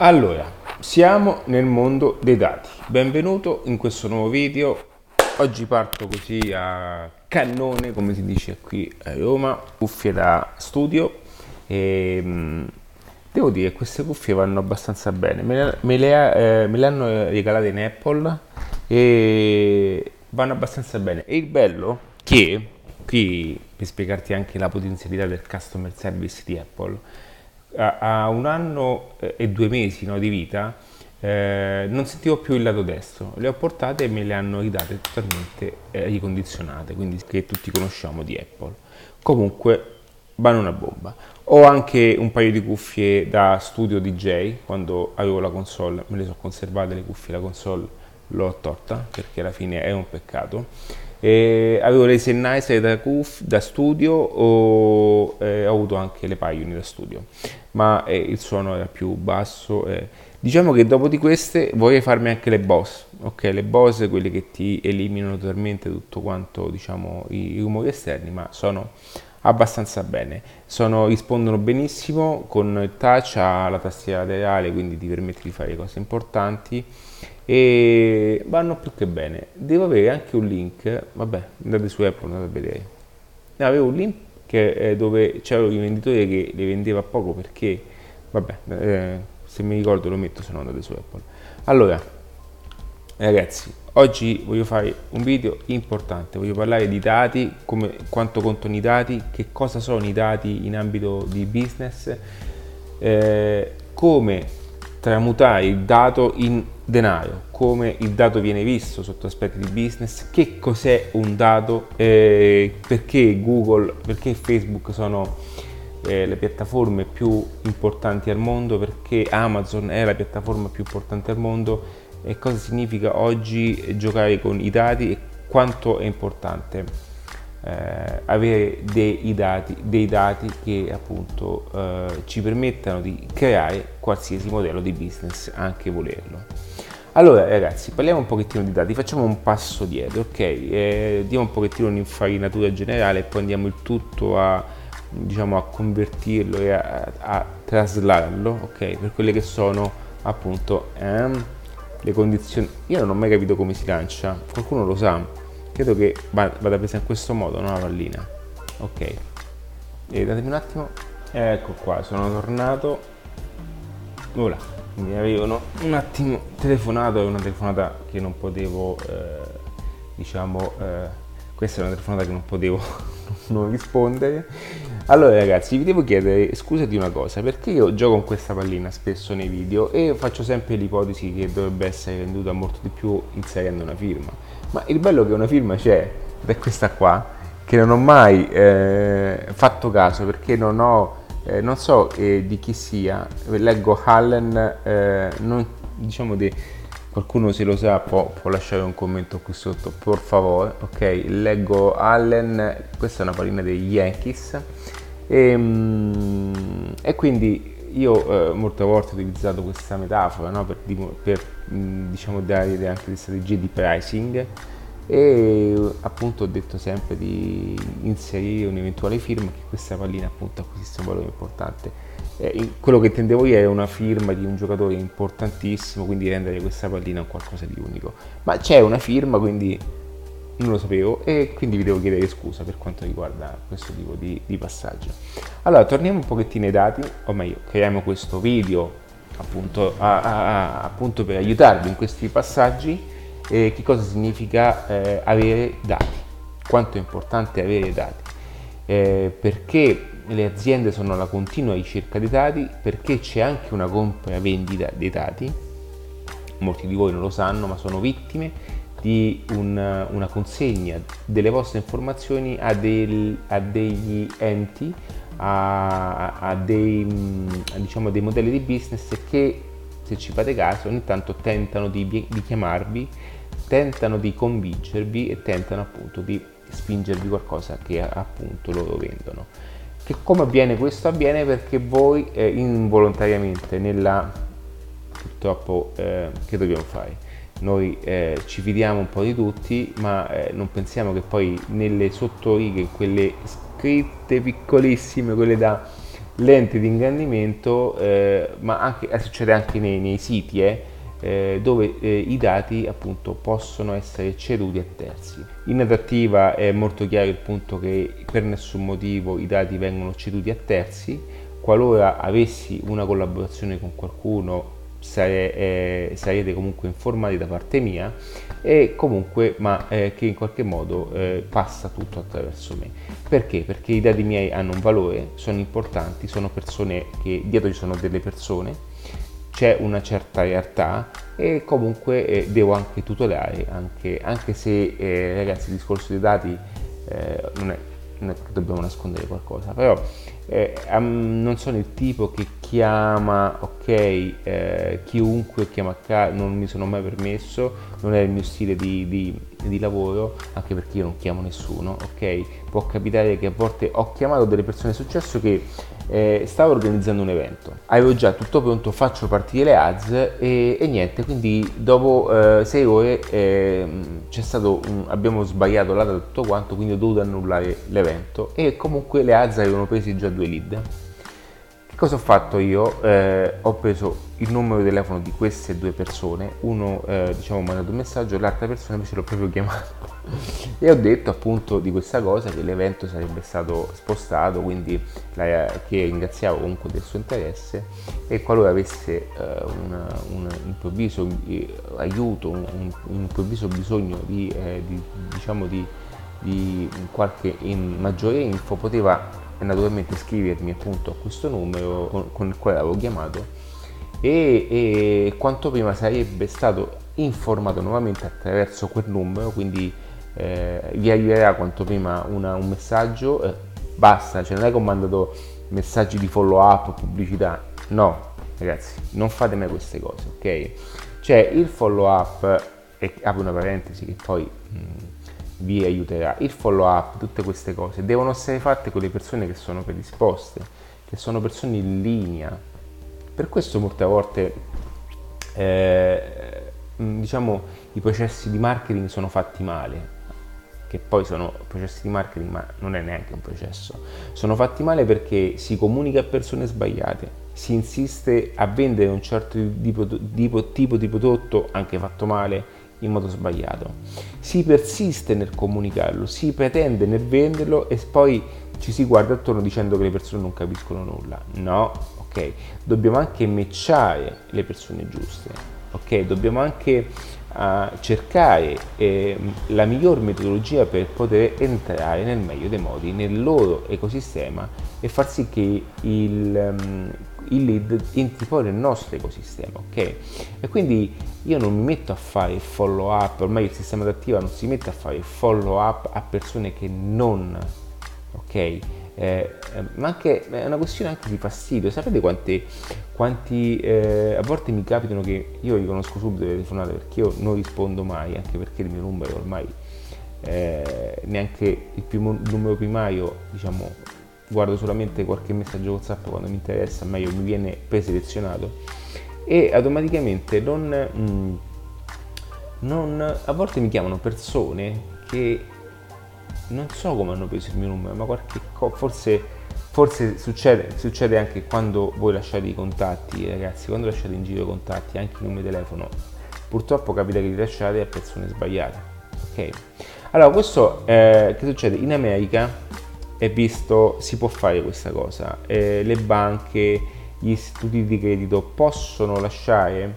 Allora, siamo nel mondo dei dati. Benvenuto in questo nuovo video. Oggi parto così a cannone, come si dice qui a Roma, cuffie da studio. E, mh, devo dire che queste cuffie vanno abbastanza bene. Me le, me le, eh, me le hanno regalate in Apple e vanno abbastanza bene. E il bello che qui per spiegarti anche la potenzialità del customer service di Apple a, un anno eh, e due mesi no, di vita eh, non sentivo più il lato destro, le ho portate e me le hanno ridate totalmente eh, ricondizionate, quindi che tutti conosciamo di Apple. Comunque vanno una bomba. Ho anche un paio di cuffie da studio DJ, quando avevo la console me le sono conservate le cuffie, la console l'ho tolta perché alla fine è un peccato e avevo le Sennheiser da, cuff, da studio o eh, ho avuto anche le Pioneer da studio, ma eh, il suono era più basso. Eh. Diciamo che dopo di queste vorrei farmi anche le Boss, ok? Le Boss, quelle che ti eliminano totalmente tutto quanto, diciamo, i, rumori esterni, ma sono abbastanza bene. Sono, rispondono benissimo con il touch alla tastiera laterale, quindi ti permette di fare cose importanti e vanno più che bene. Devo avere anche un link, vabbè, andate su Apple, andate a vedere. Avevo un link che, dove c'era un venditore che le vendeva poco perché, vabbè, eh, se mi ricordo lo metto, se no andate su Apple. Allora, ragazzi, oggi voglio fare un video importante, voglio parlare di dati, come, quanto contano i dati, che cosa sono i dati in ambito di business, eh, come tramutare il dato in denaro, come il dato viene visto sotto aspetti di business, che cos'è un dato, eh, perché Google, perché Facebook sono eh, le piattaforme più importanti al mondo, perché Amazon è la piattaforma più importante al mondo e cosa significa oggi giocare con i dati e quanto è importante eh, avere dei dati, dei dati che appunto eh, ci permettano di creare qualsiasi modello di business, anche volerlo. Allora ragazzi, parliamo un pochettino di dati, facciamo un passo dietro, ok? Eh, diamo un pochettino un'infarinatura generale e poi andiamo il tutto a, diciamo, a convertirlo e a, a traslarlo, ok? Per quelle che sono appunto ehm, le condizioni. Io non ho mai capito come si lancia, qualcuno lo sa? Credo che vada presa in questo modo, no? La pallina. Ok. E datemi un attimo. Ecco qua, sono tornato. Ora, mi avevano un attimo telefonato, è una telefonata che non potevo, eh, diciamo, eh, questa è una telefonata che non potevo non rispondere. Allora ragazzi, vi devo chiedere scusa di una cosa, perché io gioco con questa pallina spesso nei video e faccio sempre l'ipotesi che dovrebbe essere venduta molto di più inserendo una firma ma il bello è che una firma c'è, ed è questa qua, che non ho mai eh, fatto caso perché non ho, eh, non so eh, di chi sia, leggo Allen, eh, non, diciamo di qualcuno se lo sa può, può, lasciare un commento qui sotto per favore ok? Leggo Allen questa è una pallina degli Yankees. E, mm, e quindi io eh, molte volte ho utilizzato questa metafora no, per, per diciamo, dare anche delle strategie di pricing e appunto ho detto sempre di inserire un'eventuale firma che questa pallina appunto acquisisse un valore importante. Eh, quello che intendevo io è una firma di un giocatore importantissimo, quindi rendere questa pallina qualcosa di unico. Ma c'è una firma, quindi non lo sapevo e quindi vi devo chiedere scusa per quanto riguarda questo tipo di, di passaggio. Allora, torniamo un pochettino ai dati, o meglio, creiamo questo video appunto, a, a, appunto per aiutarvi in questi passaggi eh, che cosa significa eh, avere dati, quanto è importante avere dati, eh, perché le aziende sono alla continua ricerca dei dati, perché c'è anche una compra e vendita dei dati, molti di voi non lo sanno ma sono vittime di una, una consegna delle vostre informazioni a, del, a degli enti, a, a dei, diciamo, dei, modelli di business che se ci fate caso ogni tanto tentano di, di chiamarvi, tentano di convincervi e tentano appunto di spingervi qualcosa che appunto loro vendono. Che come avviene questo? Avviene perché voi eh, involontariamente nella purtroppo eh, che dobbiamo fare? Noi eh, ci fidiamo un po' di tutti, ma eh, non pensiamo che poi nelle sottorighe, quelle scritte piccolissime, quelle da lente di ingrandimento, eh, ma anche, eh, succede anche nei, nei siti, eh, eh, dove i dati appunto possono essere ceduti a terzi. In adattiva è molto chiaro il punto che per nessun motivo i dati vengono ceduti a terzi, qualora avessi una collaborazione con qualcuno sare, eh, sarete comunque informati da parte mia e comunque ma eh, che in qualche modo eh, passa tutto attraverso me perché? perché i dati miei hanno un valore sono importanti sono persone che dietro ci sono delle persone c'è una certa realtà e comunque eh, devo anche tutelare, anche, anche se eh, ragazzi il discorso dei dati eh, non, è, non, è, che dobbiamo nascondere qualcosa, però um, non sono il tipo che chiama, ok, eh, chiunque chiama a casa, non mi sono mai permesso, non è il mio stile di, di, di, lavoro, anche perché io non chiamo nessuno, ok? Può capitare che a volte ho chiamato delle persone, è successo che eh, stavo organizzando un evento, avevo già tutto pronto, faccio partire le ads e, e niente, quindi dopo eh, sei ore eh, c'è stato un, abbiamo sbagliato la tutto quanto, quindi ho dovuto annullare l'evento e comunque le ads avevano preso già due lead. Cosa ho fatto io? Eh, ho preso il numero di telefono di queste due persone, uno eh, diciamo ha mandato un messaggio, l'altra persona invece l'ho proprio chiamato. E ho detto appunto di questa cosa che l'evento sarebbe stato spostato, quindi la, che ringraziavo comunque del suo interesse. E qualora avesse uh, un, un, improvviso uh, aiuto, un, un, improvviso bisogno di, eh, di diciamo di, di qualche in, maggiore info poteva naturalmente scrivermi appunto a questo numero con il quale avevo chiamato e, e quanto prima sarebbe stato informato nuovamente attraverso quel numero, quindi eh, vi arriverà quanto prima una, un messaggio, eh, basta, cioè non è che ho mandato messaggi di follow up, pubblicità, no ragazzi, non fate mai queste cose, ok? Cioè il follow up, e apro una parentesi che poi mh, mm, vi aiuterà, il follow up, tutte queste cose devono essere fatte con le persone che sono predisposte, che sono persone in linea, per questo molte volte eh, diciamo, i processi di marketing sono fatti male, che poi sono processi di marketing, ma non è neanche un processo. Sono fatti male perché si comunica a persone sbagliate, si insiste a vendere un certo tipo, tipo, tipo di prodotto, anche fatto male, in modo sbagliato. Si persiste nel comunicarlo, si pretende nel venderlo e poi ci si guarda attorno dicendo che le persone non capiscono nulla. No, ok? Dobbiamo anche matchare le persone giuste, ok? Dobbiamo anche uh, cercare eh, la miglior metodologia per poter entrare nel meglio dei modi nel loro ecosistema e far sì che il, um, il lead entri poi nel nostro ecosistema, ok? E quindi io non mi metto a fare follow up, ormai il sistema adattiva non si mette a fare follow up a persone che non, ok? Eh, eh, ma anche è una questione anche di fastidio. Sapete quanti, quanti eh, a volte mi capitano che io riconosco subito le telefonate perché io non rispondo mai, anche perché il mio numero ormai eh, neanche il, primo, il numero primario, diciamo, guardo solamente qualche messaggio WhatsApp quando mi interessa, meglio mi viene preselezionato e automaticamente non, mm, non a volte mi chiamano persone che non so come hanno preso il mio numero, ma qualche cosa, forse, forse succede, succede, anche quando voi lasciate i contatti, ragazzi, quando lasciate in giro i contatti, anche i numeri di telefono, purtroppo capita che li lasciate a persone sbagliate. Ok? Allora, questo eh, che succede? In America è visto, si può fare questa cosa, eh, le banche, gli istituti di credito possono lasciare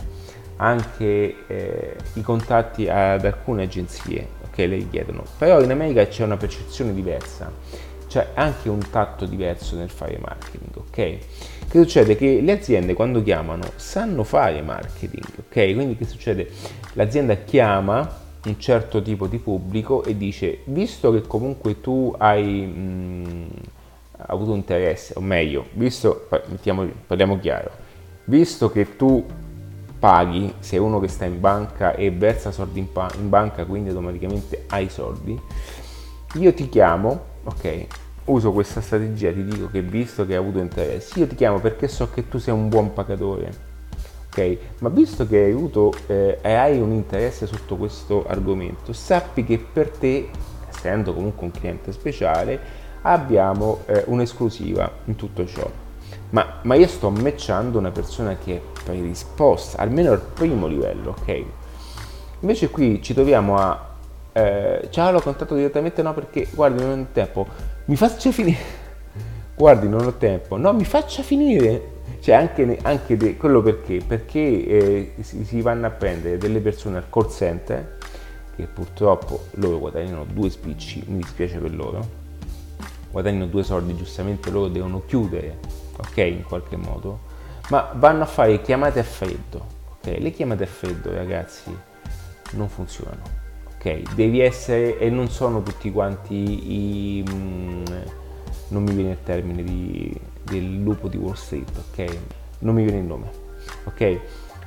anche eh, i contatti ad alcune agenzie che le richiedono. Però in America c'è una percezione diversa, c'è anche un tatto diverso nel fare marketing, ok? Che succede? Che le aziende quando chiamano sanno fare marketing, ok? Quindi che succede? L'azienda chiama un certo tipo di pubblico e dice, visto che comunque tu hai mh, avuto interesse, o meglio, visto, mettiamo, parliamo chiaro, visto che tu paghi, sei uno che sta in banca e versa soldi in, pa- in banca, quindi automaticamente hai soldi, io ti chiamo, ok, uso questa strategia, ti dico che visto che hai avuto interesse, io ti chiamo perché so che tu sei un buon pagatore, ok? Ma visto che hai avuto eh, e hai un interesse sotto questo argomento, sappi che per te, essendo comunque un cliente speciale, abbiamo eh, un'esclusiva in tutto ciò. ma, ma io sto matchando una persona che è predisposta, almeno al primo livello, ok? Invece qui ci troviamo a... Eh, ciao, l'ho contatto direttamente, no, perché guardi, non ho tempo. Mi faccia finire. Guardi, non ho tempo. No, mi faccia finire. Cioè, anche, anche de, quello perché? Perché eh, si, si, vanno a prendere delle persone al call center, che purtroppo loro guadagnano due spicci, mi dispiace per loro, guadagnano due soldi, giustamente loro devono chiudere, ok, in qualche modo, ma vanno a fare chiamate a freddo, ok? Le chiamate a freddo, ragazzi, non funzionano, ok? Devi essere, e non sono tutti quanti i... Mm, non mi viene il termine di, del lupo di Wall Street, ok? Non mi viene il nome, ok?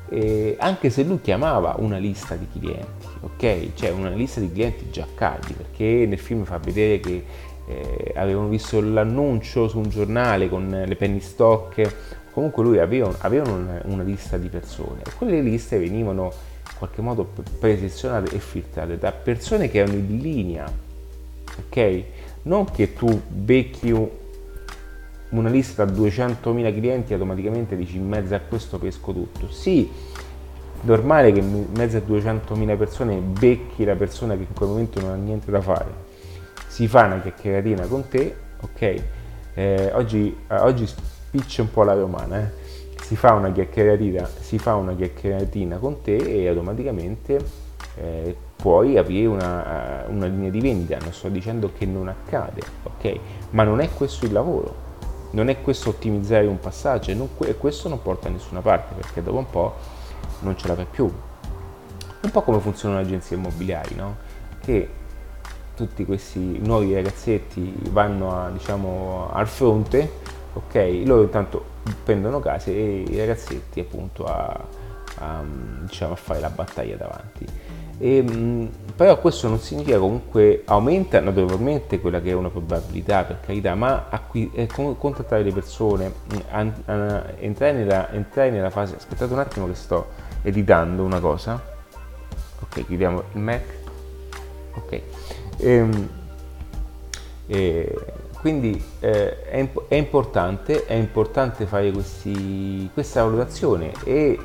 E anche se lui chiamava una lista di clienti, ok? Cioè una lista di clienti già caldi, perché nel film fa vedere che eh, avevano visto l'annuncio su un giornale con le penny stock, comunque lui aveva, aveva una, una, lista di persone e quelle liste venivano in qualche modo presezionate e filtrate da persone che erano in linea, ok? Non che tu becchi una lista da 200.000 clienti automaticamente dici in mezzo a questo pesco tutto. Sì, normale che in mezzo a 200.000 persone becchi la persona che in quel momento non ha niente da fare si fa una chiacchieratina con te, ok? Eh, oggi, eh, oggi spiccia un po' la romana, eh? si fa una chiacchieratina, si fa una chiacchieratina con te e automaticamente eh, puoi aprire una, eh, una, linea di vendita. Non sto dicendo che non accade, ok? Ma non è questo il lavoro, non è questo ottimizzare un passaggio e, questo non porta da nessuna parte perché dopo un po' non ce la fai più. Un po' come funzionano le agenzie immobiliari, no? Che tutti questi nuovi ragazzetti vanno a, diciamo, al fronte, ok? Loro intanto prendono case e i ragazzetti appunto a, a, diciamo, a fare la battaglia davanti. E, mh, però questo non significa comunque aumenta notevolmente quella che è una probabilità per carità, ma acqui- eh, contattare le persone, an- an- entrare, nella, entrare nella fase. Aspettate un attimo che sto editando una cosa. Ok, chiudiamo il Mac. Ok. Ehm, e quindi eh, è, è, importante, è, importante, fare questi, questa valutazione e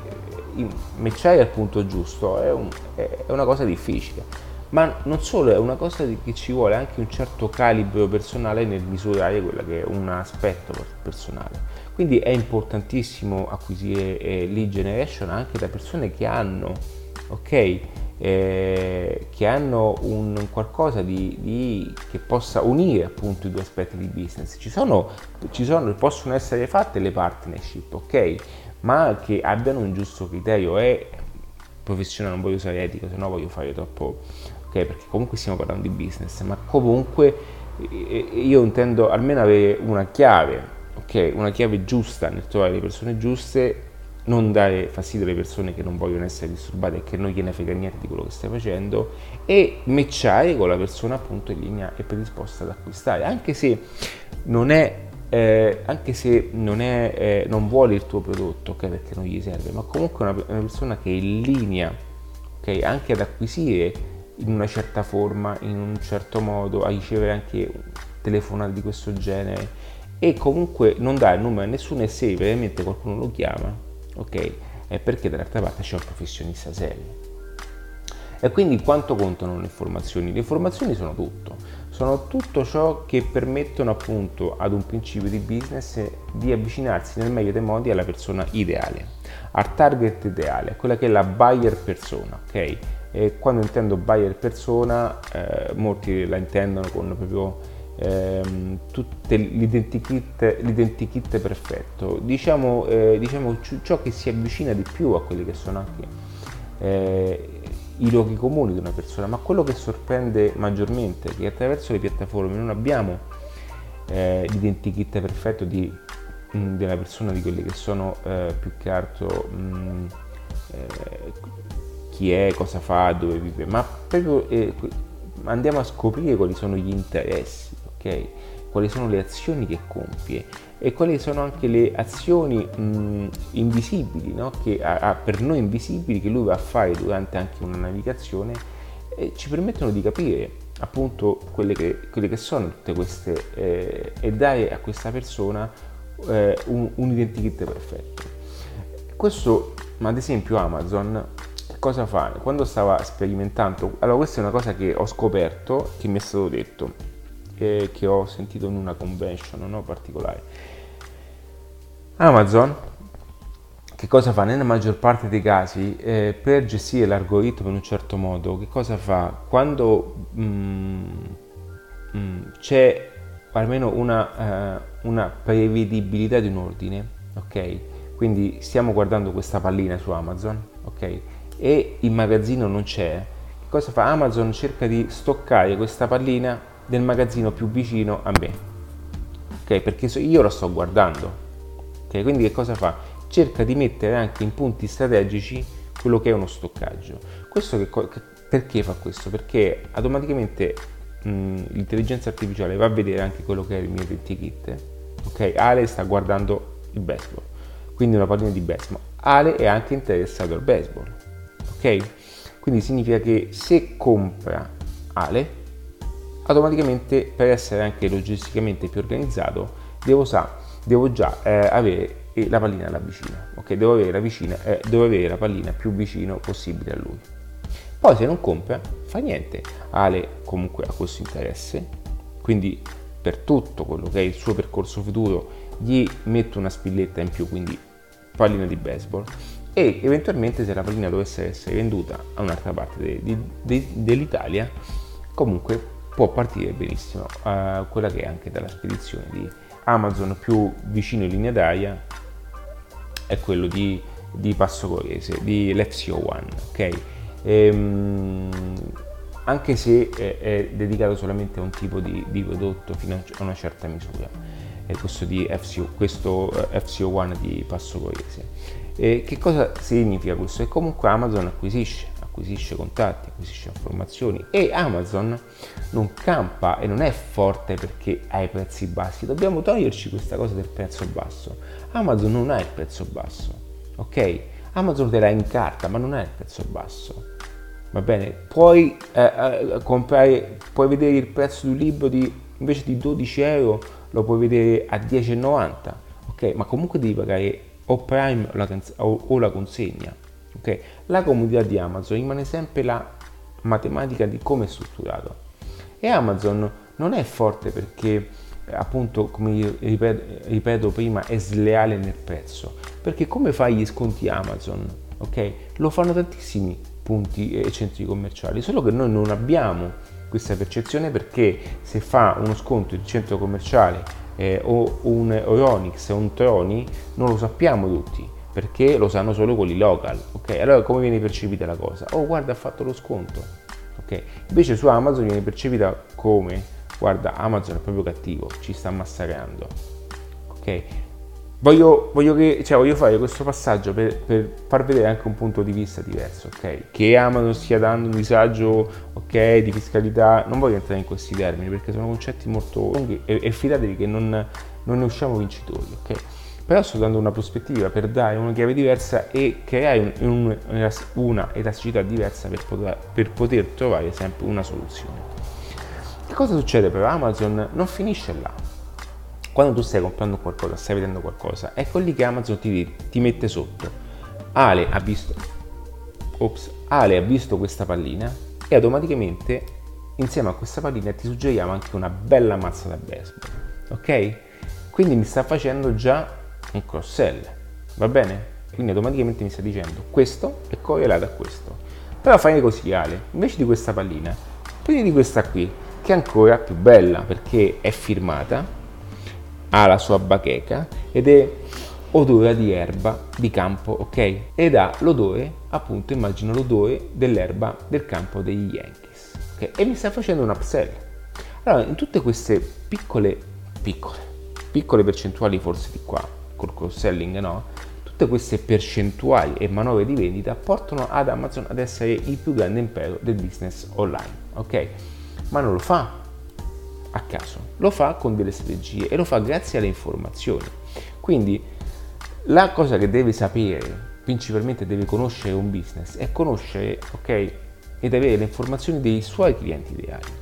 matchare al punto giusto è, un, è, una cosa difficile, ma non solo è una cosa che ci vuole anche un certo calibro personale nel misurare quello che è un aspetto personale. Quindi è importantissimo acquisire eh, lead generation anche da persone che hanno, ok? eh, che hanno un qualcosa di, di, che possa unire appunto i due aspetti di business. Ci sono, ci sono, possono essere fatte le partnership, ok? Ma che abbiano un giusto criterio e professionale, non voglio usare etico, se no voglio fare troppo, ok? Perché comunque stiamo parlando di business, ma comunque io intendo almeno avere una chiave, ok? Una chiave giusta nel trovare le persone giuste non dare fastidio alle persone che non vogliono essere disturbate e che non gliene frega niente di quello che stai facendo e matchare con la persona appunto in linea e predisposta ad acquistare anche se non è eh, anche se non, è, eh, non vuole il tuo prodotto okay, perché non gli serve ma comunque una, una persona che è in linea okay, anche ad acquisire in una certa forma in un certo modo a ricevere anche telefonate di questo genere e comunque non dare il numero a nessuno e se veramente qualcuno lo chiama ok? È perché dall'altra parte c'è un professionista serio. E quindi quanto contano le informazioni? Le informazioni sono tutto, sono tutto ciò che permettono appunto ad un principio di business di avvicinarsi nel meglio dei modi alla persona ideale, al target ideale, quella che è la buyer persona, ok? E quando intendo buyer persona, eh, molti la intendono con proprio ehm, tutte l'identikit, l'identikit perfetto, diciamo, eh, diciamo, ciò che si avvicina di più a quelli che sono anche eh, i luoghi comuni di una persona, ma quello che sorprende maggiormente è che attraverso le piattaforme non abbiamo eh, l'identikit perfetto di, mh, mm, della persona, di quelli che sono eh, più che altro mh, mm, eh, chi è, cosa fa, dove vive, ma proprio eh, andiamo a scoprire quali sono gli interessi ok? Quali sono le azioni che compie e quali sono anche le azioni mh, invisibili, no? che, a, a, per noi invisibili, che lui va a fare durante anche una navigazione e ci permettono di capire appunto quelle che, quelle che sono tutte queste eh, e dare a questa persona eh, un, un identikit perfetto. Questo, ad esempio Amazon, cosa fa? Quando stava sperimentando, allora questa è una cosa che ho scoperto, che mi è stato detto, eh, che ho sentito in una convention no, particolare. Amazon che cosa fa? Nella maggior parte dei casi, eh, per gestire l'algoritmo in un certo modo, che cosa fa? Quando mm, mm, c'è almeno una, uh, una, prevedibilità di un ordine, ok? Quindi stiamo guardando questa pallina su Amazon, ok? E in magazzino non c'è. Cosa fa? Amazon cerca di stoccare questa pallina nel magazzino più vicino a me, ok? Perché io la sto guardando, ok? Quindi che cosa fa? cerca di mettere anche in punti strategici quello che è uno stoccaggio. Questo che, perché fa questo? Perché automaticamente mh, l'intelligenza artificiale va a vedere anche quello che è il mio kit. Ok, Ale sta guardando il baseball, quindi una pallina di baseball. Ale è anche interessato al baseball. Ok? Quindi significa che se compra Ale, automaticamente per essere anche logisticamente più organizzato, devo, sa, devo già eh, avere la pallina alla vicina. Ok, devo avere la, vicina, eh, devo avere la pallina più vicino possibile a lui. Poi se non compra, fa niente. Ale comunque ha questo interesse, quindi per tutto quello che è il suo percorso futuro gli metto una spilletta in più, quindi pallina di baseball e eventualmente se la pallina dovesse essere venduta a un'altra parte de, de, de, dell'Italia comunque può partire benissimo uh, quella che è anche dalla spedizione di Amazon più vicino in linea d'aria è quello di, di Passo Corese, di Lezio One, ok? Ehm, anche se è, è, dedicato solamente a un tipo di, di, prodotto fino a una certa misura, è questo di FCO, questo eh, FCO One di Passo Corese. E che cosa significa questo? Che comunque Amazon acquisisce, acquisisce contatti, acquisisce informazioni e Amazon non campa e non è forte perché ha i prezzi bassi. Dobbiamo toglierci questa cosa del prezzo basso. Amazon non ha il prezzo basso, ok? Amazon te la incarta, ma non ha il prezzo basso. Va bene? Puoi eh, eh, comprare, puoi vedere il prezzo di un libro di, invece di 12 euro, lo puoi vedere a 10,90, ok? Ma comunque devi pagare o Prime o la, o la consegna, ok? La comunità di Amazon rimane sempre la matematica di come è strutturato. E Amazon non è forte perché appunto come ripeto, ripeto, prima è sleale nel prezzo perché come fai gli sconti Amazon ok lo fanno tantissimi punti e centri commerciali solo che noi non abbiamo questa percezione perché se fa uno sconto il centro commerciale eh, o un Oronix o un Troni non lo sappiamo tutti perché lo sanno solo quelli local ok allora come viene percepita la cosa oh guarda ha fatto lo sconto ok invece su Amazon viene percepita come guarda Amazon è proprio cattivo, ci sta massacrando. Ok? Voglio, voglio, che, cioè, voglio fare questo passaggio per, per, far vedere anche un punto di vista diverso, ok? Che Amazon stia dando un disagio, ok, di fiscalità, non voglio entrare in questi termini perché sono concetti molto lunghi e, e fidatevi che non, non ne usciamo vincitori, ok? Però sto dando una prospettiva per dare una chiave diversa e creare un, un, una elasticità diversa per poter, per poter trovare sempre una soluzione. Che cosa succede però? Amazon non finisce là. Quando tu stai comprando qualcosa, stai vedendo qualcosa, ecco lì che Amazon ti, ti mette sotto. Ale ha visto, ops, Ale ha visto questa pallina e automaticamente insieme a questa pallina ti suggeriamo anche una bella mazza da baseball. Ok? Quindi mi sta facendo già un cross sell. Va bene? Quindi automaticamente mi sta dicendo questo è correlato a questo. Però fai così Ale, invece di questa pallina, prendi di questa qui che è ancora più bella perché è firmata, ha la sua bacheca ed è odore di erba di campo, ok? Ed ha l'odore, appunto, immagino l'odore dell'erba del campo degli Yankees, ok? E mi sta facendo un upsell. Allora, in tutte queste piccole, piccole, piccole percentuali forse di qua, col cross-selling, no? Tutte queste percentuali e manovre di vendita portano ad Amazon ad essere il più grande impero del business online, ok? ma non lo fa a caso, lo fa con delle strategie e lo fa grazie alle informazioni. Quindi la cosa che deve sapere, principalmente deve conoscere un business, è conoscere, ok, ed avere le informazioni dei suoi clienti ideali.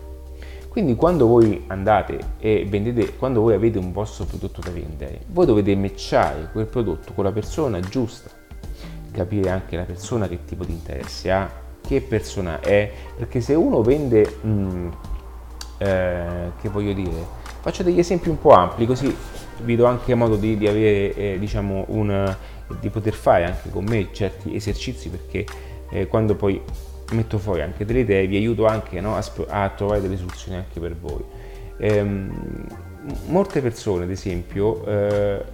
Quindi quando voi andate e vendete, quando voi avete un vostro prodotto da vendere, voi dovete matchare quel prodotto con la persona giusta, capire anche la persona che tipo di interesse ha, che persona è, perché se uno vende, mm, eh, che voglio dire, faccio degli esempi un po' ampli così vi do anche modo di, di avere, eh, diciamo, un, di poter fare anche con me certi esercizi perché eh, quando poi metto fuori anche delle idee, vi aiuto anche no, a, a, trovare delle soluzioni anche per voi. Ehm, molte persone, ad esempio, eh,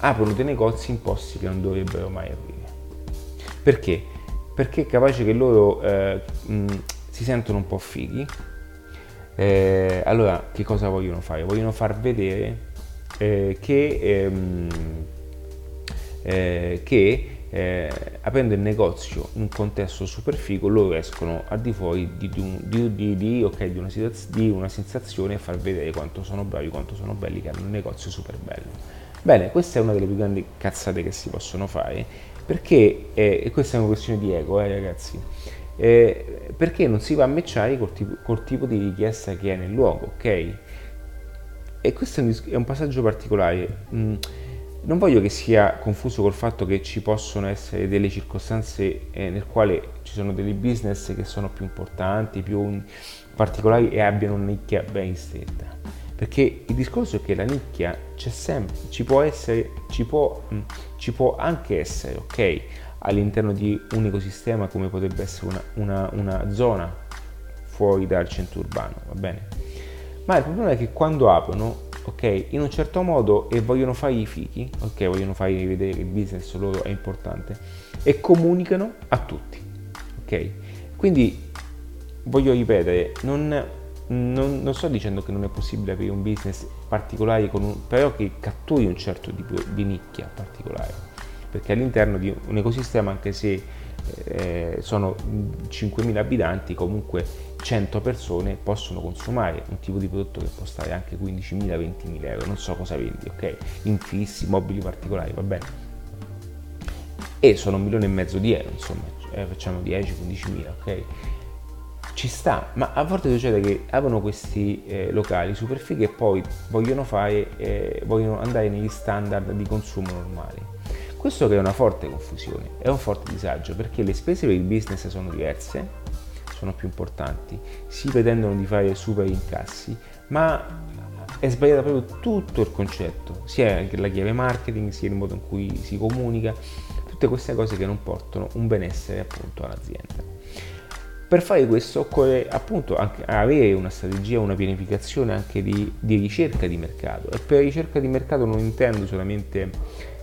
aprono dei negozi in posti che non dovrebbero mai aprire. Perché? Perché è capace che loro eh, mh, si sentono un po' fighi. Eh, allora, che cosa vogliono fare? Vogliono far vedere eh, che, ehm, eh, che eh, aprendo il negozio in un contesto super figo, loro escono al di fuori di, di, di, di okay, una, una sensazione e far vedere quanto sono bravi, quanto sono belli, che hanno un negozio super bello. Bene, questa è una delle più grandi cazzate che si possono fare, perché, eh, e questa è una questione di ego, eh, ragazzi, eh, perché non si va a matchare col tipo, col tipo di richiesta che è nel luogo, ok? E questo è un, è un passaggio particolare. Mm non voglio che sia confuso col fatto che ci possono essere delle circostanze eh, nel quale ci sono dei business che sono più importanti, più particolari e abbiano una nicchia ben stretta. Perché il discorso è che la nicchia c'è sempre, ci può essere, ci può, mm, ci può anche essere, ok? All'interno di un ecosistema come potrebbe essere una, una, una zona fuori dal centro urbano, va bene? Ma il problema è che quando aprono ok? In un certo modo e vogliono fare i fichi, ok? Vogliono fargli vedere che il business loro è importante e comunicano a tutti, ok? Quindi voglio ripetere, non, non, non, sto dicendo che non è possibile aprire un business particolare, un, però che catturi un certo tipo di nicchia particolare, perché all'interno di un ecosistema, anche se eh, sono 5.000 abitanti, comunque 100 persone possono consumare un tipo di prodotto che può stare anche 15.000, 20.000 euro, non so cosa vendi, ok? Infissi, mobili particolari, va bene. E sono un milione e mezzo di euro, insomma, eh, facciamo 10, 15.000, ok? Ci sta, ma a volte succede che aprono questi eh, locali super fighi e poi vogliono, fare, eh, vogliono andare negli standard di consumo normali questo crea una forte confusione e un forte disagio perché le spese per il business sono diverse, sono più importanti, si pretendono di fare super incassi, ma è sbagliato proprio tutto il concetto, sia la chiave marketing, sia il modo in cui si comunica, tutte queste cose che non portano un benessere appunto all'azienda. Per fare questo occorre appunto avere una strategia, una pianificazione anche di, di ricerca di mercato e per ricerca di mercato non intendo solamente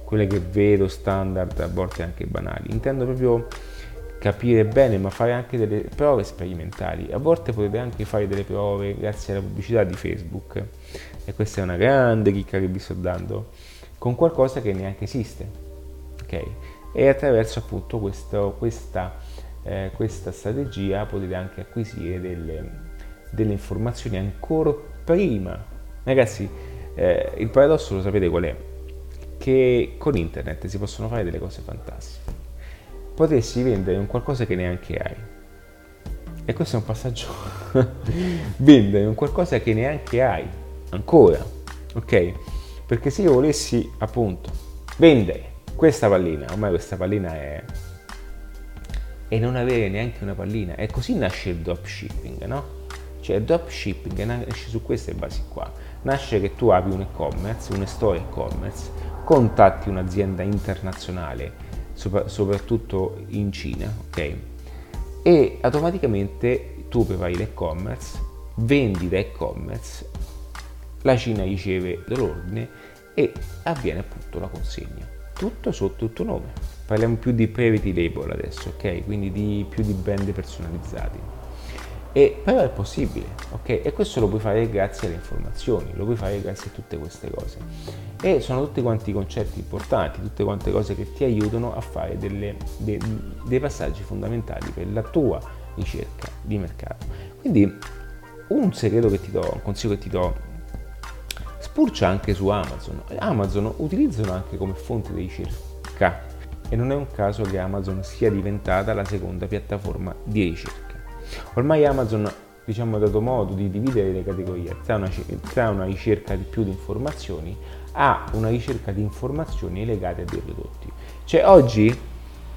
quelle che vedo standard, a volte anche banali. Intendo proprio capire bene, ma fare anche delle prove sperimentali. A volte potete anche fare delle prove grazie alla pubblicità di Facebook. E questa è una grande chicca che vi sto dando, con qualcosa che neanche esiste. Ok? E attraverso appunto questo, questa, eh, questa strategia potete anche acquisire delle, delle informazioni ancora prima. Ragazzi, eh, il paradosso lo sapete qual è? che con internet si possono fare delle cose fantastiche. Potresti vendere un qualcosa che neanche hai. E questo è un passaggio. vendere un qualcosa che neanche hai. Ancora. Ok? Perché se io volessi appunto vendere questa pallina, ormai questa pallina è e non avere neanche una pallina. E così nasce il dropshipping, no? Cioè il dropshipping nasce su queste basi qua. Nasce che tu apri un e-commerce, un store e-commerce, contatti un'azienda internazionale, soprattutto in Cina, ok? E automaticamente tu prepari l'e-commerce, vendi da e-commerce, la Cina riceve l'ordine e avviene appunto la consegna. Tutto sotto il tuo nome. Parliamo più di private label adesso, ok? Quindi di più di brand personalizzati. E però è possibile, ok? E questo lo puoi fare grazie alle informazioni, lo puoi fare grazie a tutte queste cose. E sono tutti quanti concetti importanti, tutte quante cose che ti aiutano a fare delle, de, dei passaggi fondamentali per la tua ricerca di mercato. Quindi un segreto che ti do, un consiglio che ti do, spurcia anche su Amazon. Amazon utilizzano anche come fonte di ricerca e non è un caso che Amazon sia diventata la seconda piattaforma di ricerca. Ormai Amazon diciamo, dato modo di dividere le categorie tra una, tra una ricerca di più di informazioni a una ricerca di informazioni legate a dei prodotti. Cioè oggi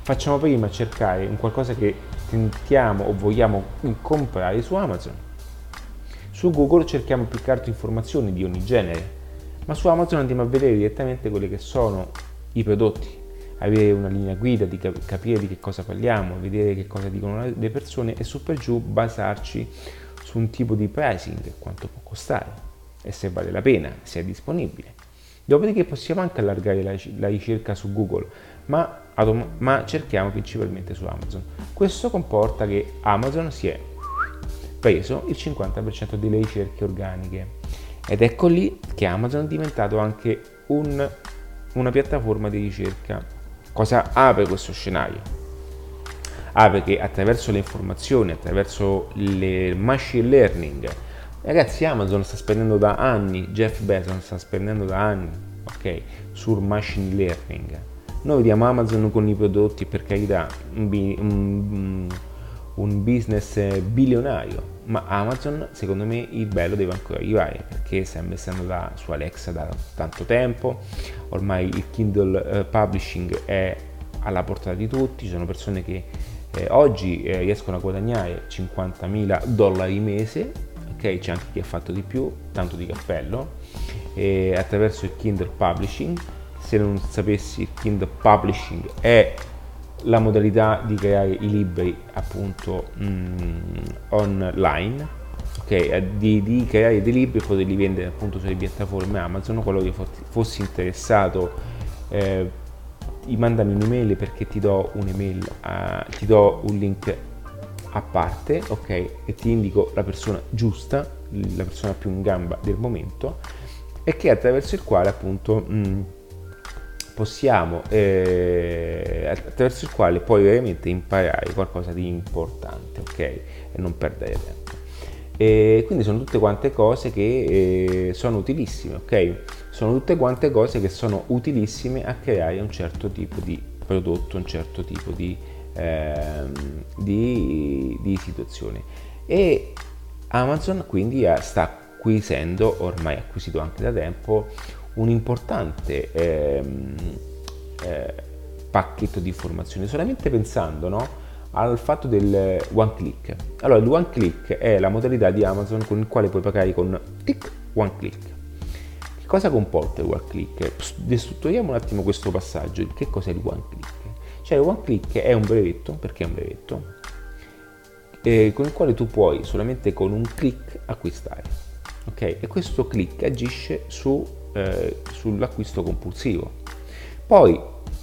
facciamo prima cercare un qualcosa che tentiamo o vogliamo comprare su Amazon. Su Google cerchiamo più che altro informazioni di ogni genere, ma su Amazon andiamo a vedere direttamente quelli che sono i prodotti, avere una linea guida, di capire di che cosa parliamo, vedere che cosa dicono le persone e su per giù basarci su un tipo di pricing, quanto può costare e se vale la pena, se è disponibile. Dopodiché possiamo anche allargare la, la ricerca su Google, ma, ma cerchiamo principalmente su Amazon. Questo comporta che Amazon si è preso il 50% delle ricerche organiche ed ecco lì che Amazon è diventato anche un, una piattaforma di ricerca. Cosa apre questo scenario? Apre che attraverso le informazioni, attraverso il machine learning, Ragazzi, Amazon sta spendendo da anni, Jeff Bezos sta spendendo da anni, ok, sul machine learning. Noi vediamo Amazon con i prodotti, per carità, un, un, business bilionario, ma Amazon, secondo me, il bello deve ancora arrivare, perché sta investendo da, su Alexa da tanto tempo, ormai il Kindle uh, Publishing è alla portata di tutti, ci sono persone che eh, oggi eh, riescono a guadagnare 50.000 dollari mese ok? C'è anche chi ha fatto di più, tanto di cappello, e attraverso il Kindle Publishing. Se non sapessi, il Kindle Publishing è la modalità di creare i libri appunto mm, online, ok? Di, di, creare dei libri e poterli vendere appunto sulle piattaforme Amazon. Che fossi interessato, eh, mandami un'email perché ti do un'email, uh, ti do un link a parte, ok, e ti indico la persona giusta, la persona più in gamba del momento, e che attraverso il quale appunto mh, mm, possiamo, eh, attraverso il quale puoi veramente imparare qualcosa di importante, ok, e non perdere tempo. E quindi sono tutte quante cose che eh, sono utilissime, ok? Sono tutte quante cose che sono utilissime a creare un certo tipo di prodotto, un certo tipo di Ehm, di, di situazioni. E Amazon quindi sta acquisendo, ormai acquisito anche da tempo, un importante ehm, eh, pacchetto di informazioni, solamente pensando no, al fatto del one click. Allora, il one click è la modalità di Amazon con il quale puoi pagare con click, one click. Che cosa comporta il one click? Destrutturiamo un attimo questo passaggio. Che cos'è il one click? Cioè One Click è un brevetto, perché è un brevetto, eh, con il quale tu puoi solamente con un click acquistare. Ok? E questo click agisce su, eh, sull'acquisto compulsivo. Poi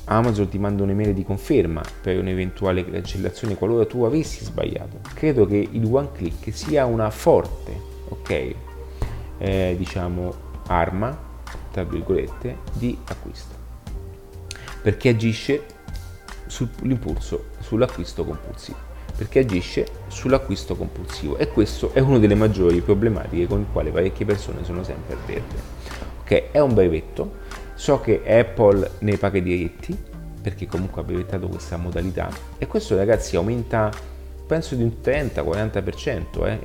Amazon ti manda un'email di conferma per un'eventuale cancellazione qualora tu avessi sbagliato. Credo che il one click sia una forte, ok, eh, diciamo, arma, tra virgolette, di acquisto. Perché agisce sull'impulso sull'acquisto compulsivo perché agisce sull'acquisto compulsivo e questo è una delle maggiori problematiche con il quale parecchie persone sono sempre a verde. Ok, è un brevetto, so che Apple ne paga i diritti perché comunque ha brevettato questa modalità e questo ragazzi aumenta penso di un 30-40%, eh.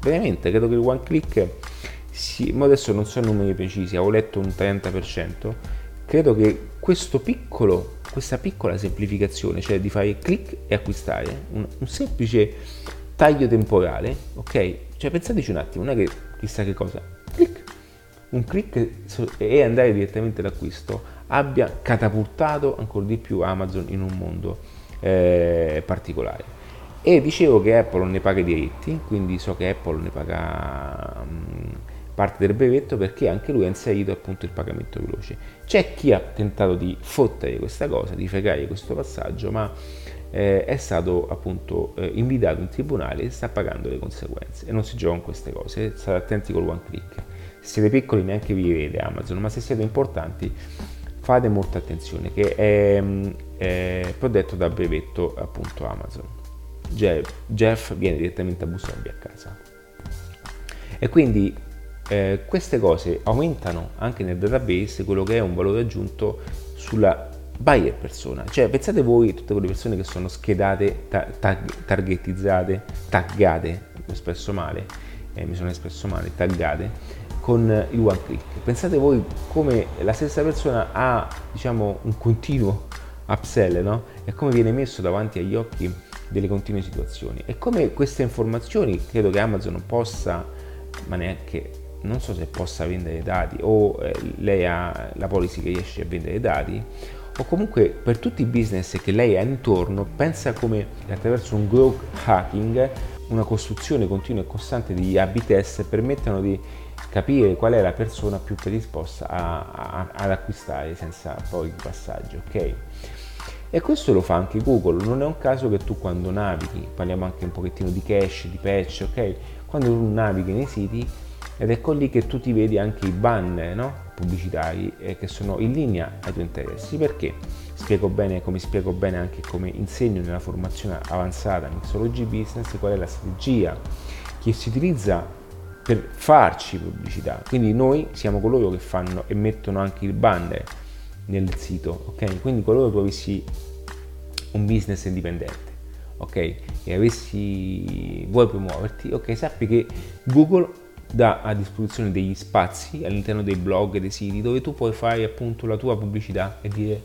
veramente credo che il one click sì, ma adesso non so numeri precisi, avevo letto un 30%, credo che questo piccolo questa piccola semplificazione, cioè di fare clic e acquistare, un, un semplice taglio temporale, ok? Cioè pensateci un attimo, non è che chissà che cosa, clic, un clic e andare direttamente all'acquisto abbia catapultato ancora di più Amazon in un mondo eh, particolare. E dicevo che Apple ne paga i diritti, quindi so che Apple ne paga um, parte del brevetto perché anche lui ha inserito appunto il pagamento veloce. C'è chi ha tentato di fottere questa cosa, di fregare questo passaggio, ma eh, è stato appunto eh, invitato in tribunale e sta pagando le conseguenze e non si gioca con queste cose, state attenti col one click. Se siete piccoli neanche vi vede Amazon, ma se siete importanti fate molta attenzione che è, è prodotto da brevetto appunto Amazon. Jeff, Jeff viene direttamente a bussarvi a casa. E quindi eh, queste cose aumentano anche nel database quello che è un valore aggiunto sulla buyer persona. Cioè pensate voi tutte quelle persone che sono schedate, ta- tag- targetizzate, taggate, espresso male, eh, mi sono espresso male, taggate, con il one click. Pensate voi come la stessa persona ha diciamo un continuo upsell, no? E come viene messo davanti agli occhi delle continue situazioni. E come queste informazioni credo che Amazon possa, ma neanche non so se possa vendere dati o eh, lei ha la policy che riesce a vendere dati o comunque per tutti i business che lei ha intorno pensa come attraverso un growth hacking una costruzione continua e costante di A-B test permettano di capire qual è la persona più predisposta a, a, ad acquistare senza poi il passaggio, ok? E questo lo fa anche Google, non è un caso che tu quando navighi, parliamo anche un pochettino di cache, di patch, ok? Quando tu navighi nei siti ed ecco lì che tu ti vedi anche i banner no? pubblicitari eh, che sono in linea ai tuoi interessi. Perché? Spiego bene, come spiego bene anche come insegno nella formazione avanzata Mixology Business, qual è la strategia che si utilizza per farci pubblicità. Quindi noi siamo coloro che fanno e mettono anche il banner nel sito, ok? Quindi qualora tu avessi un business indipendente, ok? E avessi vuoi promuoverti, ok? Sappi che Google dà a disposizione degli spazi all'interno dei blog e dei siti dove tu puoi fare appunto la tua pubblicità e dire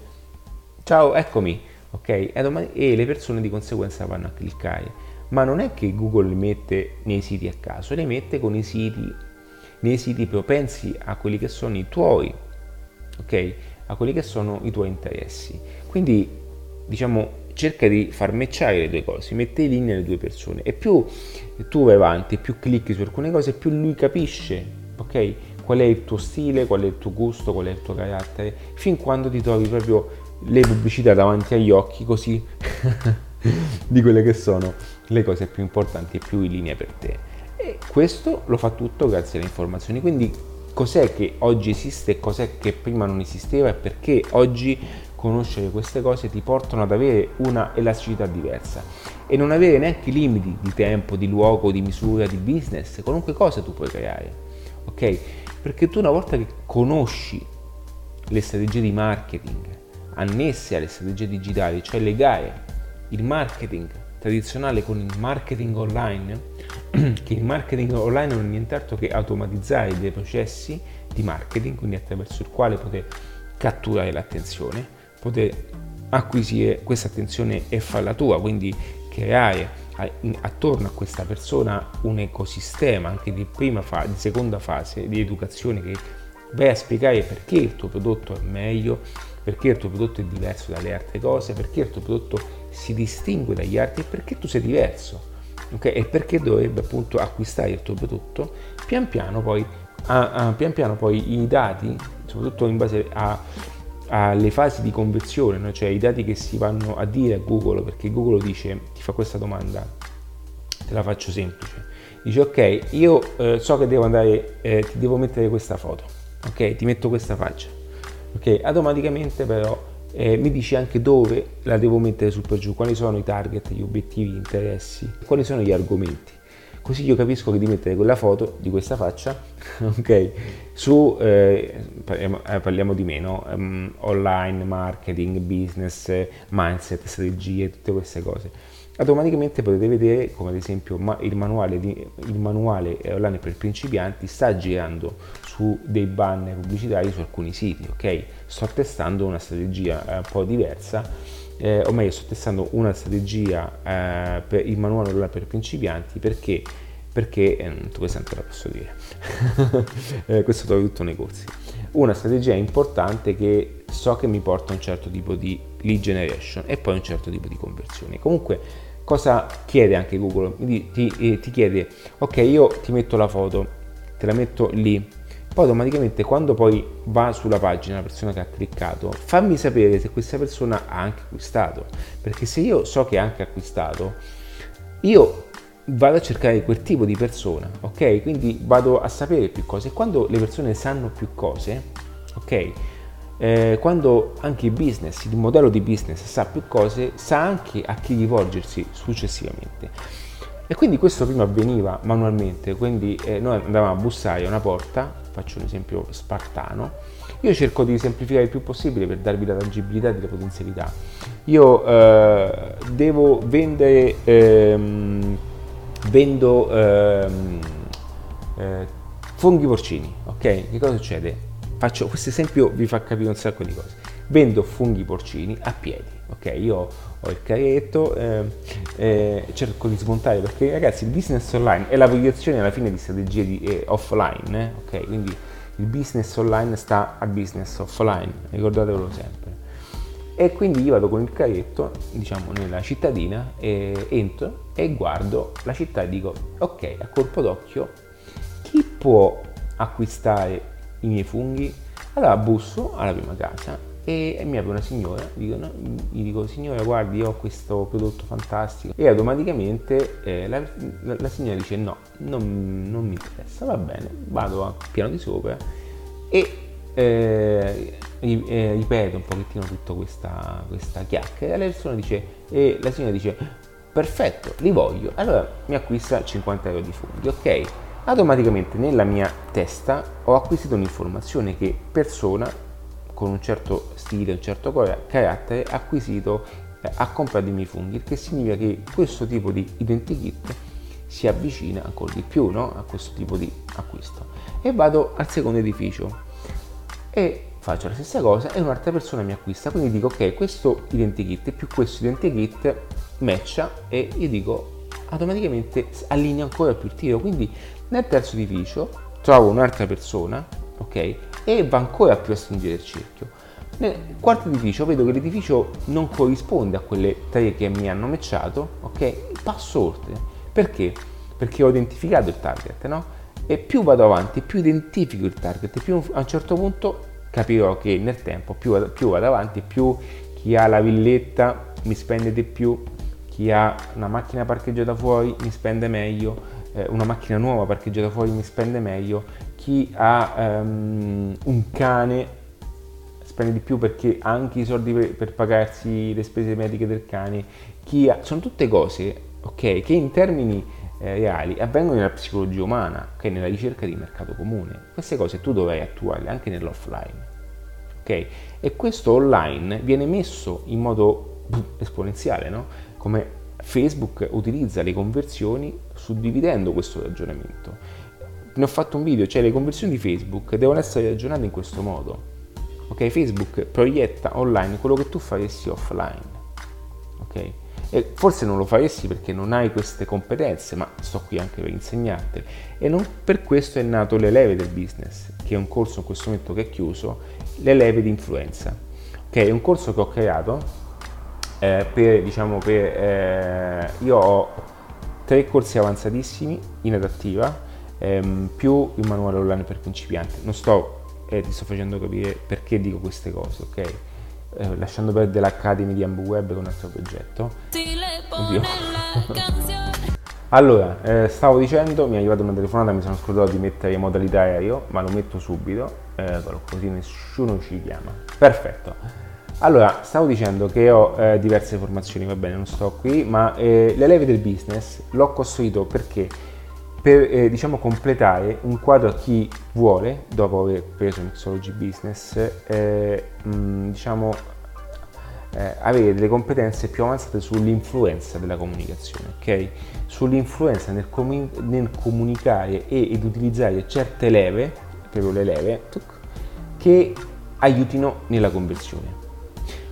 ciao eccomi ok? E, le persone di conseguenza vanno a cliccare. Ma non è che Google li mette nei siti a caso li mette con i siti nei siti propensi a quelli che sono i tuoi ok? A quelli che sono i tuoi interessi. Quindi diciamo cerca di far matchare le due cose, mette in linea le due persone e più tu vai avanti, più clicchi su alcune cose, più lui capisce, ok? Qual è il tuo stile, qual è il tuo gusto, qual è il tuo carattere, fin quando ti trovi proprio le pubblicità davanti agli occhi così di quelle che sono le cose più importanti e più in linea per te. E questo lo fa tutto grazie alle informazioni. Quindi cos'è che oggi esiste e cos'è che prima non esisteva e perché oggi conoscere queste cose ti portano ad avere una elasticità diversa e non avere neanche limiti di tempo, di luogo, di misura, di business, qualunque cosa tu puoi creare, ok? Perché tu una volta che conosci le strategie di marketing annesse alle strategie digitali, cioè legare il marketing tradizionale con il marketing online, che il marketing online non è nient'altro che automatizzare dei processi di marketing, quindi attraverso il quale poter catturare l'attenzione, poter acquisire questa attenzione e farla tua, quindi creare attorno a questa persona un ecosistema anche di prima fase, di seconda fase di educazione che vai a spiegare perché il tuo prodotto è meglio, perché il tuo prodotto è diverso dalle altre cose, perché il tuo prodotto si distingue dagli altri e perché tu sei diverso. Okay? E perché dovrebbe appunto acquistare il tuo prodotto pian piano poi, a, a, pian piano poi i dati, soprattutto in base a alle fasi di conversione, no? cioè i dati che si vanno a dire a Google, perché Google dice, ti fa questa domanda, te la faccio semplice, dice ok, io eh, so che devo andare, eh, ti devo mettere questa foto, ok, ti metto questa faccia, ok, automaticamente però eh, mi dici anche dove la devo mettere su per giù, quali sono i target, gli obiettivi, gli interessi, quali sono gli argomenti così io capisco che di mettere quella foto di questa faccia, ok, su, eh, parliamo, eh, parliamo, di meno, um, online, marketing, business, mindset, strategie, tutte queste cose. Automaticamente potete vedere come ad esempio ma il, manuale di, il manuale online per principianti sta girando su dei banner pubblicitari su alcuni siti, ok? Sto testando una strategia eh, un po' diversa eh, o meglio sto testando una strategia eh, per il manuale per principianti perché perché eh, tu questa non te la posso dire. Eh, questo trovi tutto nei corsi. Una strategia importante che so che mi porta a un certo tipo di lead generation e poi un certo tipo di conversione. Comunque cosa chiede anche Google? Ti, ti, eh, ti chiede ok io ti metto la foto te la metto lì poi automaticamente quando poi va sulla pagina la persona che ha cliccato, fammi sapere se questa persona ha anche acquistato, perché se io so che ha anche acquistato, io vado a cercare quel tipo di persona, ok? Quindi vado a sapere più cose quando le persone sanno più cose, ok? Eh, quando anche il business, il modello di business sa più cose, sa anche a chi rivolgersi successivamente. E quindi questo prima avveniva manualmente, quindi eh, noi andavamo a bussare a una porta, faccio un esempio spartano, io cerco di semplificare il più possibile per darvi la tangibilità e la potenzialità. Io eh, devo vendere ehm, vendo ehm, eh, funghi porcini, ok? Che cosa succede? Faccio questo esempio vi fa capire un sacco di cose. Vendo funghi porcini a piedi, ok? Io ho il carretto, eh, eh, cerco di smontare perché ragazzi il business online è la proiezione alla fine di strategie di, eh, offline, eh, ok? Quindi il business online sta al business offline, ricordatevelo sempre. E quindi io vado con il carretto, diciamo, nella cittadina, entro e guardo la città e dico, ok, a colpo d'occhio, chi può acquistare i miei funghi? Allora busso alla prima casa e, mi apre una signora, dico, no, gli dico signora guardi ho questo prodotto fantastico e automaticamente eh, la, la, la, signora dice no, non, non, mi interessa, va bene, vado al piano di sopra e eh, eh, ripete un pochettino tutta questa, questa chiacchiera. E la dice, e la signora dice perfetto, li voglio, allora mi acquista 50 euro di funghi, ok? Automaticamente nella mia testa ho acquisito un'informazione che persona con un certo stile, un certo carattere acquisito eh, ha comprato i miei funghi, il che significa che questo tipo di identikit si avvicina ancora di più no? a questo tipo di acquisto. E vado al secondo edificio e faccio la stessa cosa e un'altra persona mi acquista, quindi dico ok, questo identikit più questo identikit matcha e io dico automaticamente allineo ancora più il tiro, quindi nel terzo edificio trovo un'altra persona, ok, e va ancora più a stringere il cerchio. Nel quarto edificio vedo che l'edificio non corrisponde a quelle tre che mi hanno matchato, ok, passo oltre. Perché? Perché ho identificato il target, no? e più vado avanti, più identifico il target, più a un certo punto capirò che nel tempo più, più vado avanti, più chi ha la villetta mi spende di più, chi ha una macchina parcheggiata fuori mi spende meglio, eh, una macchina nuova parcheggiata fuori mi spende meglio, chi ha um, un cane spende di più perché ha anche i soldi per, pagarsi le spese mediche del cane, chi ha, sono tutte cose okay, che in termini eh, reali avvengono nella psicologia umana, è nella ricerca di mercato comune. Queste cose tu dovrai attuarle anche nell'offline. Okay? E questo online viene messo in modo esponenziale, no? come Facebook utilizza le conversioni suddividendo questo ragionamento. Ne ho fatto un video, cioè le conversioni di Facebook devono essere ragionate in questo modo. Ok, Facebook proietta online quello che tu faresti offline. Ok? E forse non lo faresti perché non hai queste competenze, ma sto qui anche per insegnarti. E non per questo è nato le leve del business, che è un corso in questo momento che è chiuso, le leve di influenza. Che è un corso che ho creato eh, per, diciamo, per... Eh, io ho tre corsi avanzatissimi in adattiva, ehm, più il manuale online per principianti. Non sto, eh, ti sto facendo capire perché dico queste cose, ok? eh, lasciando perdere l'Academy di Web con un altro progetto. Oddio. allora, eh, stavo dicendo, mi è arrivata una telefonata, mi sono scordato di mettere in modalità aereo, ma lo metto subito, eh, così nessuno ci chiama. Perfetto. Allora, stavo dicendo che ho eh, diverse formazioni, va bene, non sto qui, ma eh, le leve del business l'ho costruito perché per eh, diciamo, completare un quadro a chi vuole, dopo aver preso Mixology Business, eh, mh, diciamo, eh, avere delle competenze più avanzate sull'influenza della comunicazione, ok? Sull'influenza nel, comun- nel comunicare e, ed utilizzare certe leve, proprio le leve, che aiutino nella conversione.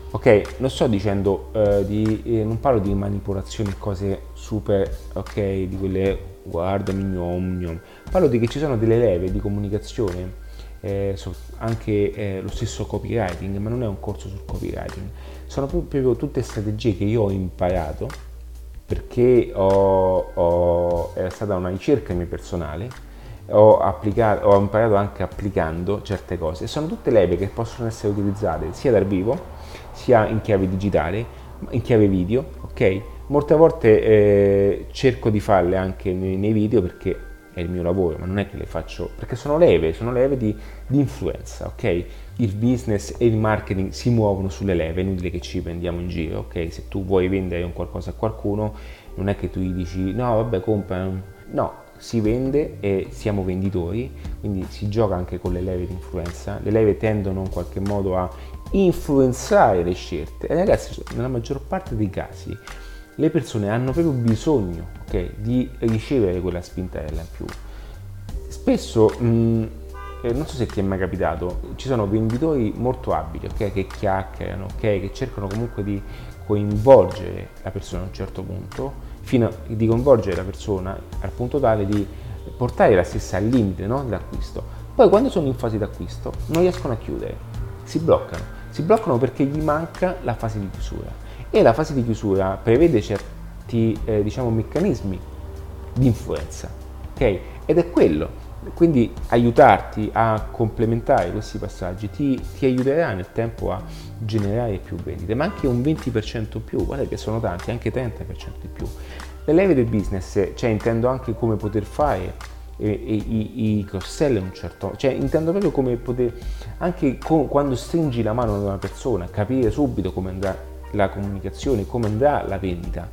Ok, non sto dicendo eh, di, eh, non parlo di manipolazioni, cose super, ok, di quelle guardami, gnom, gnom. Parlo di che ci sono delle leve di comunicazione, eh, anche eh, lo stesso copywriting, ma non è un corso sul copywriting, sono proprio tutte strategie che io ho imparato perché ho, ho, è stata una ricerca mia personale, ho, applicato, ho imparato anche applicando certe cose. Sono tutte leve che possono essere utilizzate sia dal vivo, sia in chiave digitale, in chiave video, ok? Molte volte eh, cerco di farle anche nei, nei, video perché è il mio lavoro, ma non è che le faccio perché sono leve, sono leve di, di influenza, ok? Il business e il marketing si muovono sulle leve, è inutile che ci prendiamo in giro, ok? Se tu vuoi vendere un qualcosa a qualcuno, non è che tu gli dici no, vabbè, compra, no, si vende e siamo venditori, quindi si gioca anche con le leve di influenza. Le leve tendono in qualche modo a influenzare le scelte e ragazzi, nella maggior parte dei casi le persone hanno proprio bisogno okay, di ricevere quella spintarella in più. Spesso, mh, eh, non so se ti è mai capitato, ci sono venditori molto abili okay, che chiacchierano, okay, che cercano comunque di coinvolgere la persona a un certo punto, fino a, di coinvolgere la persona al punto tale di portare la stessa al limite no, dell'acquisto. Poi quando sono in fase d'acquisto non riescono a chiudere, si bloccano. Si bloccano perché gli manca la fase di chiusura e la fase di chiusura prevede certi eh, diciamo, meccanismi di influenza, ok? Ed è quello. Quindi aiutarti a complementare questi passaggi ti, ti, aiuterà nel tempo a generare più vendite, ma anche un 20% in più, guarda che sono tanti, anche 30% in più. Le leve del business, cioè intendo anche come poter fare e, e, i, i cross-sell in un certo cioè intendo proprio come poter anche con, quando stringi la mano ad una persona capire subito come andrà la comunicazione come andrà la vendita.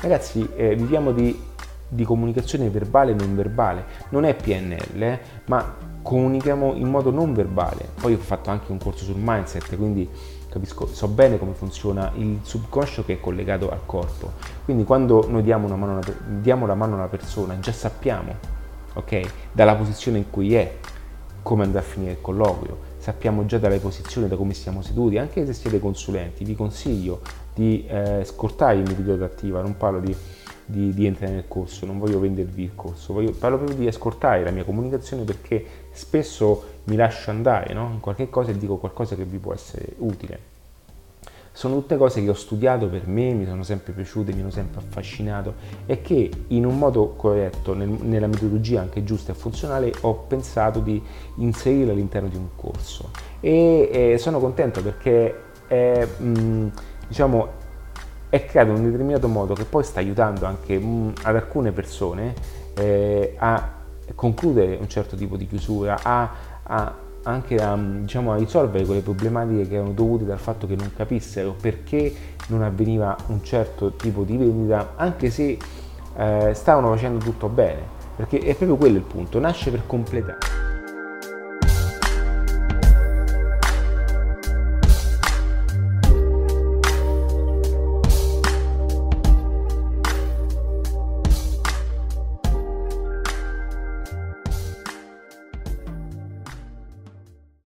Ragazzi eh, viviamo di, di, comunicazione verbale e non verbale. Non è PNL eh, ma comunichiamo in modo non verbale. Poi ho fatto anche un corso sul mindset quindi capisco, so bene come funziona il subconscio che è collegato al corpo. Quindi quando noi diamo, mano, diamo la mano a una persona già sappiamo ok? Dalla posizione in cui è, come andrà a finire il colloquio, sappiamo già dalle posizioni, da come siamo seduti, anche se siete consulenti, vi consiglio di eh, scortare video adattiva, non parlo di, di, di, entrare nel corso, non voglio vendervi il corso, voglio, parlo proprio di ascoltare la mia comunicazione perché spesso mi lascio andare no? in qualche cosa e dico qualcosa che vi può essere utile. Sono tutte cose che ho studiato per me, mi sono sempre piaciute, mi hanno sempre affascinato e che in un modo corretto, nel, nella metodologia anche giusta e funzionale, ho pensato di inserire all'interno di un corso. E, e sono contento perché è, mh, diciamo, è creato in un determinato modo che poi sta aiutando anche mh, ad alcune persone eh, a concludere un certo tipo di chiusura, a, a anche a, diciamo, a, risolvere quelle problematiche che erano dovute dal fatto che non capissero perché non avveniva un certo tipo di vendita, anche se eh, stavano facendo tutto bene, perché è proprio quello il punto, nasce per completare.